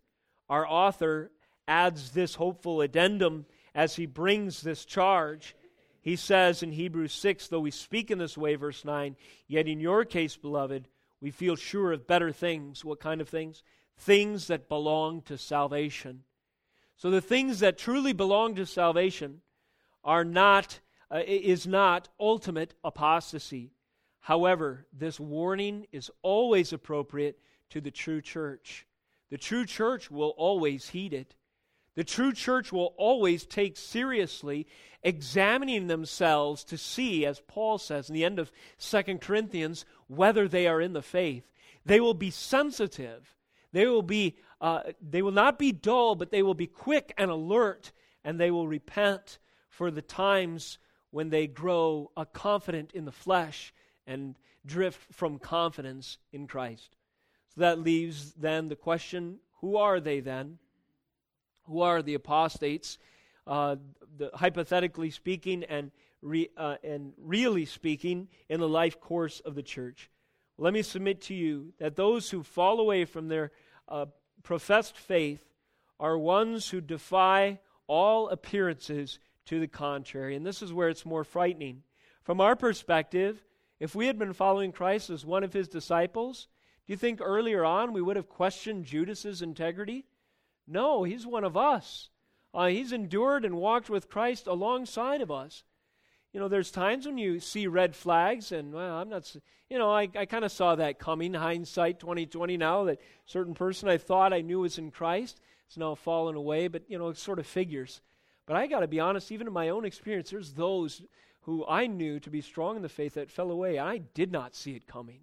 our author adds this hopeful addendum as he brings this charge. He says in Hebrews 6, though we speak in this way, verse 9, yet in your case, beloved, we feel sure of better things. What kind of things? Things that belong to salvation. So the things that truly belong to salvation are not uh, is not ultimate apostasy. However, this warning is always appropriate to the true church. The true church will always heed it. The true church will always take seriously examining themselves to see, as Paul says in the end of 2 Corinthians, whether they are in the faith. They will be sensitive. They will be uh, they will not be dull, but they will be quick and alert, and they will repent for the times when they grow uh, confident in the flesh and drift from confidence in Christ. So that leaves then the question who are they then? who are the apostates, uh, the, hypothetically speaking and, re, uh, and really speaking in the life course of the church. Let me submit to you that those who fall away from their uh, professed faith are ones who defy all appearances to the contrary. And this is where it's more frightening. From our perspective, if we had been following Christ as one of his disciples, do you think earlier on we would have questioned Judas's integrity? No, he's one of us. Uh, he's endured and walked with Christ alongside of us. You know, there's times when you see red flags, and well, I'm not, you know, I, I kind of saw that coming. Hindsight 2020 now that certain person I thought I knew was in Christ has now fallen away, but, you know, it sort of figures. But I got to be honest, even in my own experience, there's those who I knew to be strong in the faith that fell away. I did not see it coming.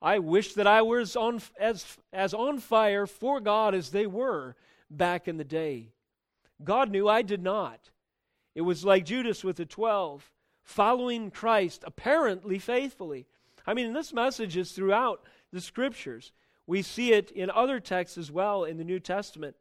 I wish that I was on, as, as on fire for God as they were back in the day. God knew I did not. It was like Judas with the twelve, following Christ apparently faithfully. I mean, this message is throughout the scriptures. We see it in other texts as well in the New Testament.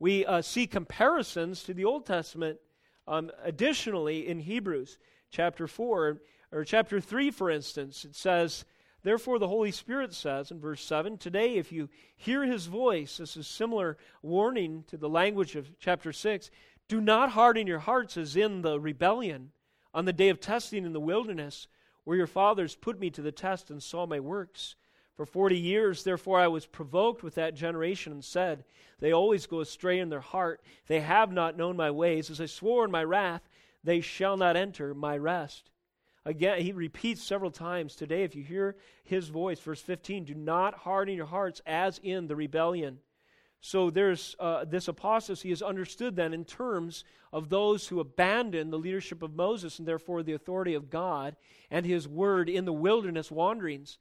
We uh, see comparisons to the Old Testament um, additionally in Hebrews chapter 4 or chapter 3, for instance. It says, Therefore, the Holy Spirit says in verse 7 Today, if you hear his voice, this is similar warning to the language of chapter 6, do not harden your hearts as in the rebellion on the day of testing in the wilderness, where your fathers put me to the test and saw my works. For forty years, therefore, I was provoked with that generation and said, They always go astray in their heart. They have not known my ways. As I swore in my wrath, they shall not enter my rest. Again, he repeats several times today, if you hear his voice, verse 15, do not harden your hearts as in the rebellion. So there's uh, this apostasy is understood then in terms of those who abandon the leadership of Moses and therefore the authority of God and his word in the wilderness wanderings.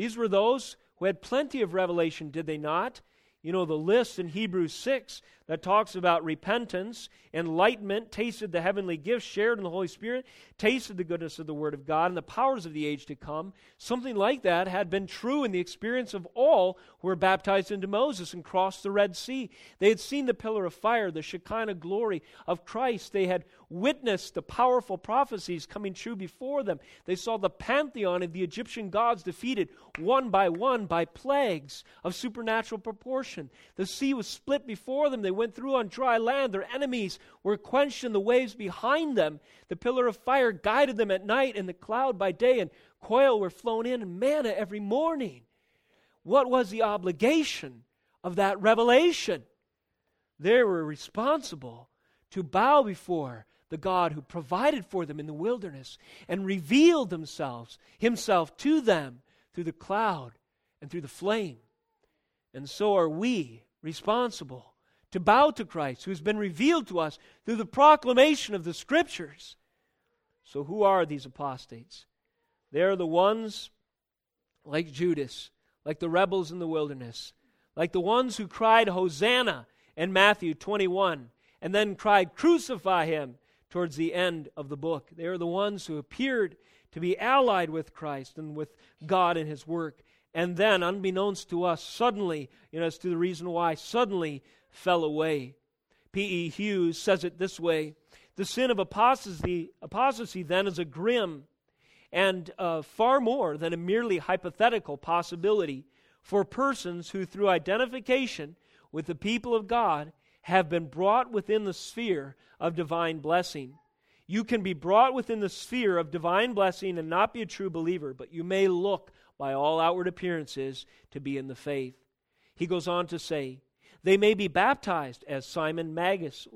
These were those who had plenty of revelation, did they not? You know, the list in Hebrews 6 that talks about repentance, enlightenment, tasted the heavenly gifts, shared in the Holy Spirit, tasted the goodness of the Word of God and the powers of the age to come. Something like that had been true in the experience of all were baptized into Moses and crossed the Red Sea. They had seen the pillar of fire, the Shekinah glory of Christ. They had witnessed the powerful prophecies coming true before them. They saw the pantheon of the Egyptian gods defeated one by one by plagues of supernatural proportion. The sea was split before them. They went through on dry land. Their enemies were quenched in the waves behind them. The pillar of fire guided them at night, and the cloud by day, and quail were flown in, and manna every morning. What was the obligation of that revelation? They were responsible to bow before the God who provided for them in the wilderness and revealed themselves, himself to them through the cloud and through the flame. And so are we responsible to bow to Christ, who's been revealed to us through the proclamation of the Scriptures. So, who are these apostates? They are the ones like Judas, like the rebels in the wilderness, like the ones who cried, Hosanna in Matthew 21, and then cried, Crucify him towards the end of the book. They are the ones who appeared to be allied with Christ and with God and his work. And then, unbeknownst to us, suddenly, you know, as to the reason why, suddenly fell away. P.E. Hughes says it this way The sin of apostasy, apostasy then is a grim and uh, far more than a merely hypothetical possibility for persons who, through identification with the people of God, have been brought within the sphere of divine blessing. You can be brought within the sphere of divine blessing and not be a true believer, but you may look by all outward appearances to be in the faith. He goes on to say, they may be baptized, as Simon Magus,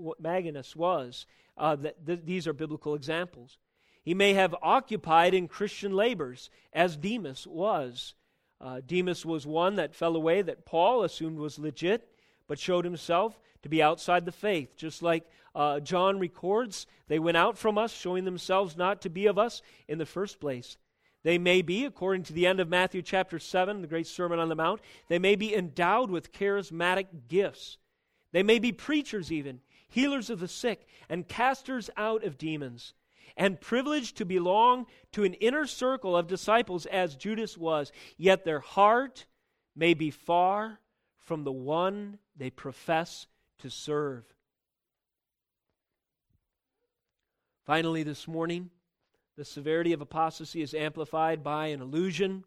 was. Uh, th- these are biblical examples. He may have occupied in Christian labors, as Demas was. Uh, Demas was one that fell away that Paul assumed was legit, but showed himself to be outside the faith. Just like uh, John records, they went out from us, showing themselves not to be of us in the first place. They may be, according to the end of Matthew chapter 7, the great Sermon on the Mount, they may be endowed with charismatic gifts. They may be preachers, even, healers of the sick, and casters out of demons, and privileged to belong to an inner circle of disciples as Judas was. Yet their heart may be far from the one they profess to serve. Finally, this morning, the severity of apostasy is amplified by an allusion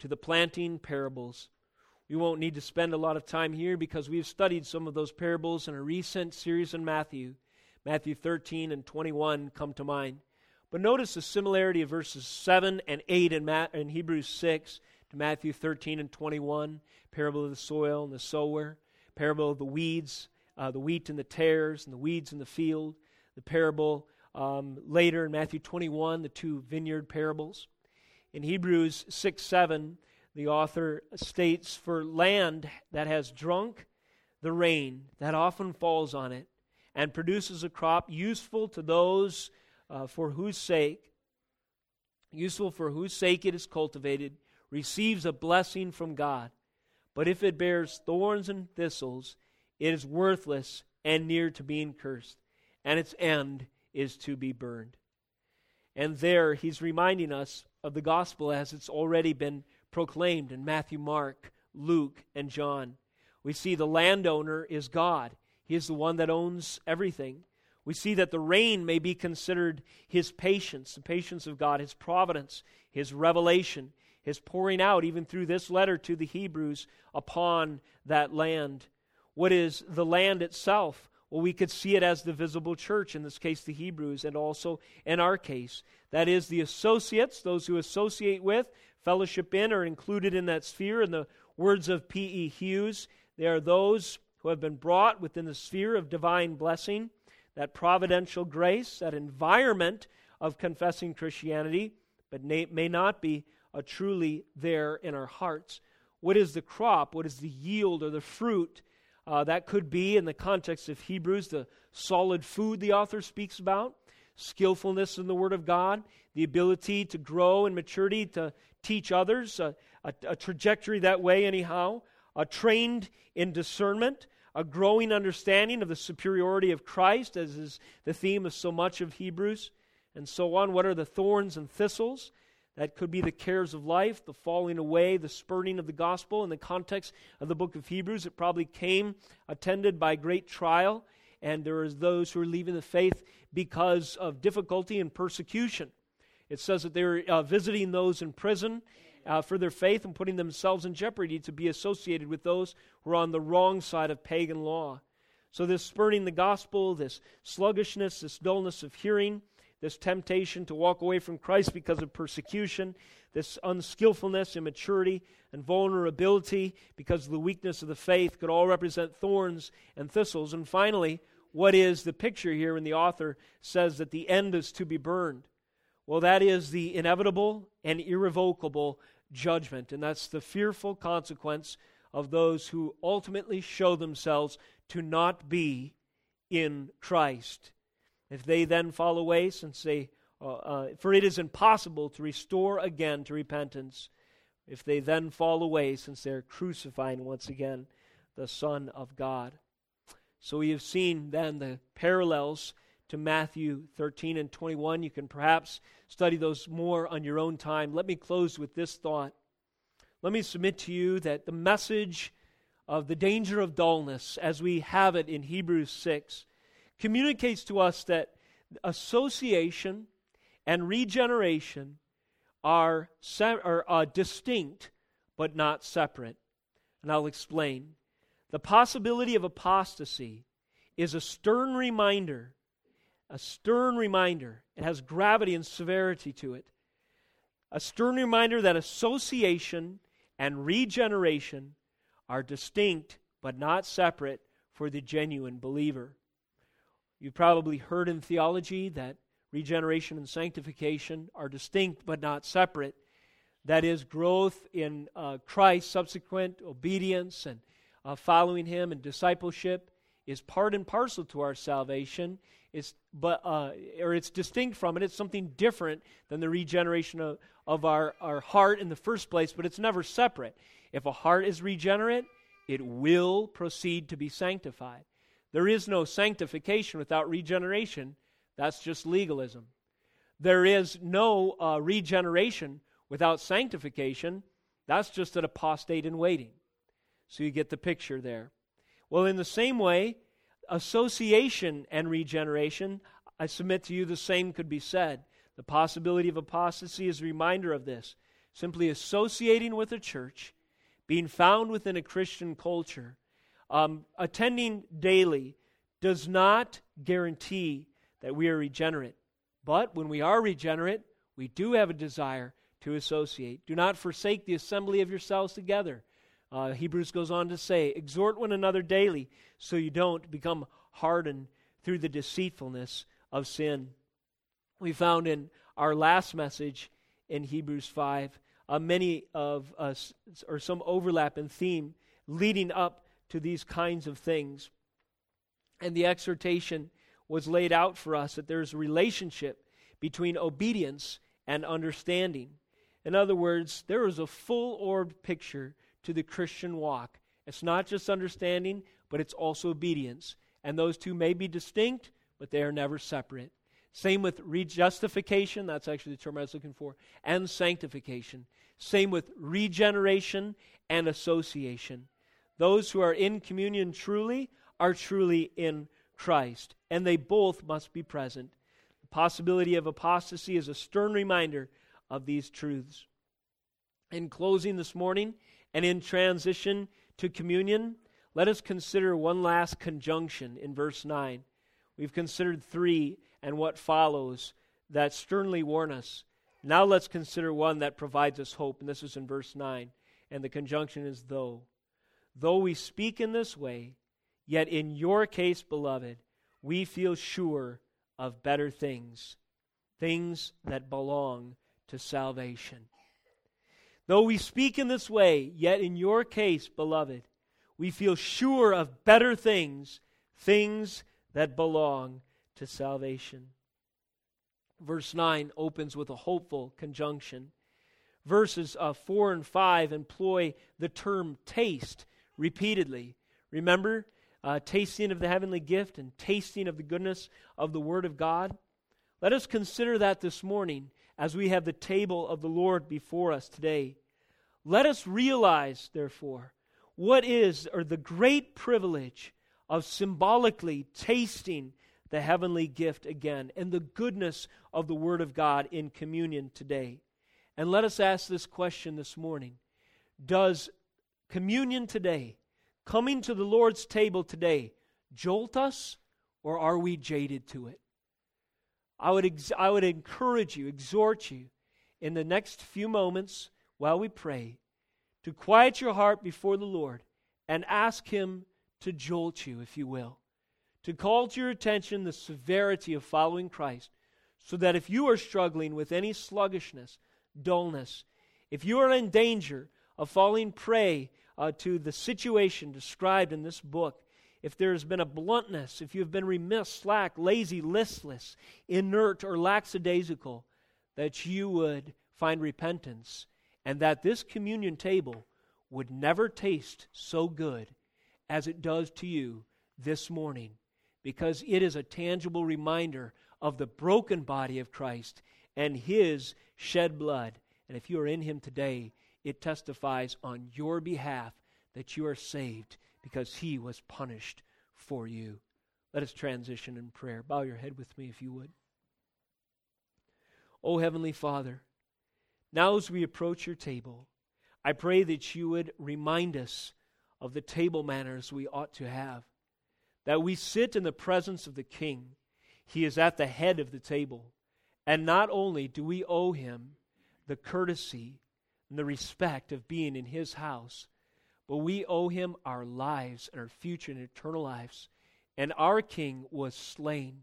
to the planting parables. We won't need to spend a lot of time here because we've studied some of those parables in a recent series in Matthew. Matthew 13 and 21 come to mind. But notice the similarity of verses 7 and 8 in, Ma- in Hebrews 6 to Matthew 13 and 21, parable of the soil and the sower, parable of the weeds, uh, the wheat and the tares, and the weeds in the field, the parable um, later in Matthew 21, the two vineyard parables. In Hebrews 6 7, the author states, For land that has drunk the rain that often falls on it and produces a crop useful to those uh, for whose sake, useful for whose sake it is cultivated, receives a blessing from God. But if it bears thorns and thistles, it is worthless and near to being cursed, and its end is to be burned. And there he's reminding us of the gospel as it's already been proclaimed in Matthew, Mark, Luke, and John. We see the landowner is God, He is the one that owns everything. We see that the rain may be considered His patience, the patience of God, His providence, His revelation, His pouring out, even through this letter to the Hebrews, upon that land. What is the land itself? Well, we could see it as the visible church, in this case, the Hebrews, and also in our case. That is, the associates, those who associate with, fellowship in, are included in that sphere. In the words of P.E. Hughes, they are those who have been brought within the sphere of divine blessing, that providential grace, that environment of confessing Christianity, but may not be truly there in our hearts. What is the crop? What is the yield or the fruit uh, that could be, in the context of Hebrews, the solid food the author speaks about, skillfulness in the Word of God, the ability to grow in maturity, to teach others, a, a, a trajectory that way, anyhow, a trained in discernment, a growing understanding of the superiority of Christ, as is the theme of so much of Hebrews, and so on. What are the thorns and thistles? That could be the cares of life, the falling away, the spurning of the gospel. In the context of the book of Hebrews, it probably came attended by great trial, and there is those who are leaving the faith because of difficulty and persecution. It says that they were uh, visiting those in prison uh, for their faith and putting themselves in jeopardy to be associated with those who are on the wrong side of pagan law. So, this spurning the gospel, this sluggishness, this dullness of hearing, this temptation to walk away from Christ because of persecution, this unskillfulness, immaturity, and vulnerability because of the weakness of the faith could all represent thorns and thistles. And finally, what is the picture here when the author says that the end is to be burned? Well, that is the inevitable and irrevocable judgment, and that's the fearful consequence of those who ultimately show themselves to not be in Christ. If they then fall away, since they, uh, uh, for it is impossible to restore again to repentance, if they then fall away, since they're crucifying once again the Son of God. So we have seen then the parallels to Matthew 13 and 21. You can perhaps study those more on your own time. Let me close with this thought. Let me submit to you that the message of the danger of dullness, as we have it in Hebrews 6, communicates to us that association and regeneration are, se- are uh, distinct but not separate. And I'll explain. The possibility of apostasy is a stern reminder, a stern reminder. It has gravity and severity to it. A stern reminder that association and regeneration are distinct but not separate for the genuine believer. You've probably heard in theology that regeneration and sanctification are distinct but not separate. That is, growth in uh, Christ, subsequent obedience and uh, following Him and discipleship is part and parcel to our salvation. It's, but, uh, or it's distinct from it. It's something different than the regeneration of, of our, our heart in the first place, but it's never separate. If a heart is regenerate, it will proceed to be sanctified. There is no sanctification without regeneration. That's just legalism. There is no uh, regeneration without sanctification. That's just an apostate in waiting. So you get the picture there. Well, in the same way, association and regeneration, I submit to you the same could be said. The possibility of apostasy is a reminder of this. Simply associating with a church, being found within a Christian culture, um, attending daily does not guarantee that we are regenerate. But when we are regenerate, we do have a desire to associate. Do not forsake the assembly of yourselves together. Uh, Hebrews goes on to say, exhort one another daily so you don't become hardened through the deceitfulness of sin. We found in our last message in Hebrews 5 uh, many of us, or some overlap in theme leading up to these kinds of things. And the exhortation was laid out for us that there's a relationship between obedience and understanding. In other words, there is a full orbed picture to the Christian walk. It's not just understanding, but it's also obedience. And those two may be distinct, but they are never separate. Same with rejustification, that's actually the term I was looking for, and sanctification. Same with regeneration and association. Those who are in communion truly are truly in Christ, and they both must be present. The possibility of apostasy is a stern reminder of these truths. In closing this morning and in transition to communion, let us consider one last conjunction in verse 9. We've considered three and what follows that sternly warn us. Now let's consider one that provides us hope, and this is in verse 9. And the conjunction is though. Though we speak in this way, yet in your case, beloved, we feel sure of better things, things that belong to salvation. Though we speak in this way, yet in your case, beloved, we feel sure of better things, things that belong to salvation. Verse 9 opens with a hopeful conjunction. Verses uh, 4 and 5 employ the term taste repeatedly. Remember, uh, tasting of the heavenly gift and tasting of the goodness of the Word of God? Let us consider that this morning as we have the table of the Lord before us today. Let us realize, therefore, what is or the great privilege of symbolically tasting the heavenly gift again and the goodness of the Word of God in communion today. And let us ask this question this morning Does communion today, coming to the Lord's table today, jolt us or are we jaded to it? I would, ex- I would encourage you, exhort you in the next few moments while we pray to quiet your heart before the Lord and ask Him to jolt you, if you will, to call to your attention the severity of following Christ, so that if you are struggling with any sluggishness, dullness, if you are in danger of falling prey uh, to the situation described in this book, if there has been a bluntness, if you have been remiss, slack, lazy, listless, inert, or lackadaisical, that you would find repentance and that this communion table would never taste so good as it does to you this morning because it is a tangible reminder of the broken body of Christ and his shed blood. And if you are in him today, it testifies on your behalf that you are saved because he was punished for you. Let us transition in prayer. Bow your head with me if you would. O Heavenly Father, now as we approach your table, I pray that you would remind us of the table manners we ought to have that we sit in the presence of the King. He is at the head of the table. And not only do we owe him the courtesy and the respect of being in his house, but we owe him our lives and our future and eternal lives. And our King was slain,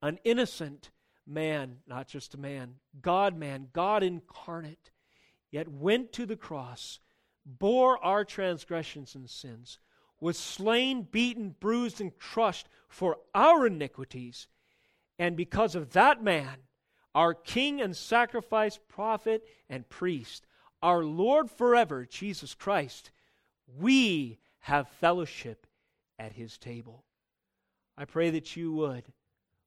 an innocent man, not just a man, God man, God incarnate, yet went to the cross, bore our transgressions and sins was slain, beaten, bruised, and crushed for our iniquities. And because of that man, our King and sacrifice, prophet, and priest, our Lord forever, Jesus Christ, we have fellowship at his table. I pray that you would,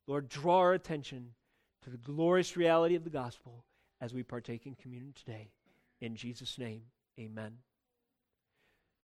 Lord, draw our attention to the glorious reality of the gospel as we partake in communion today. In Jesus' name, amen.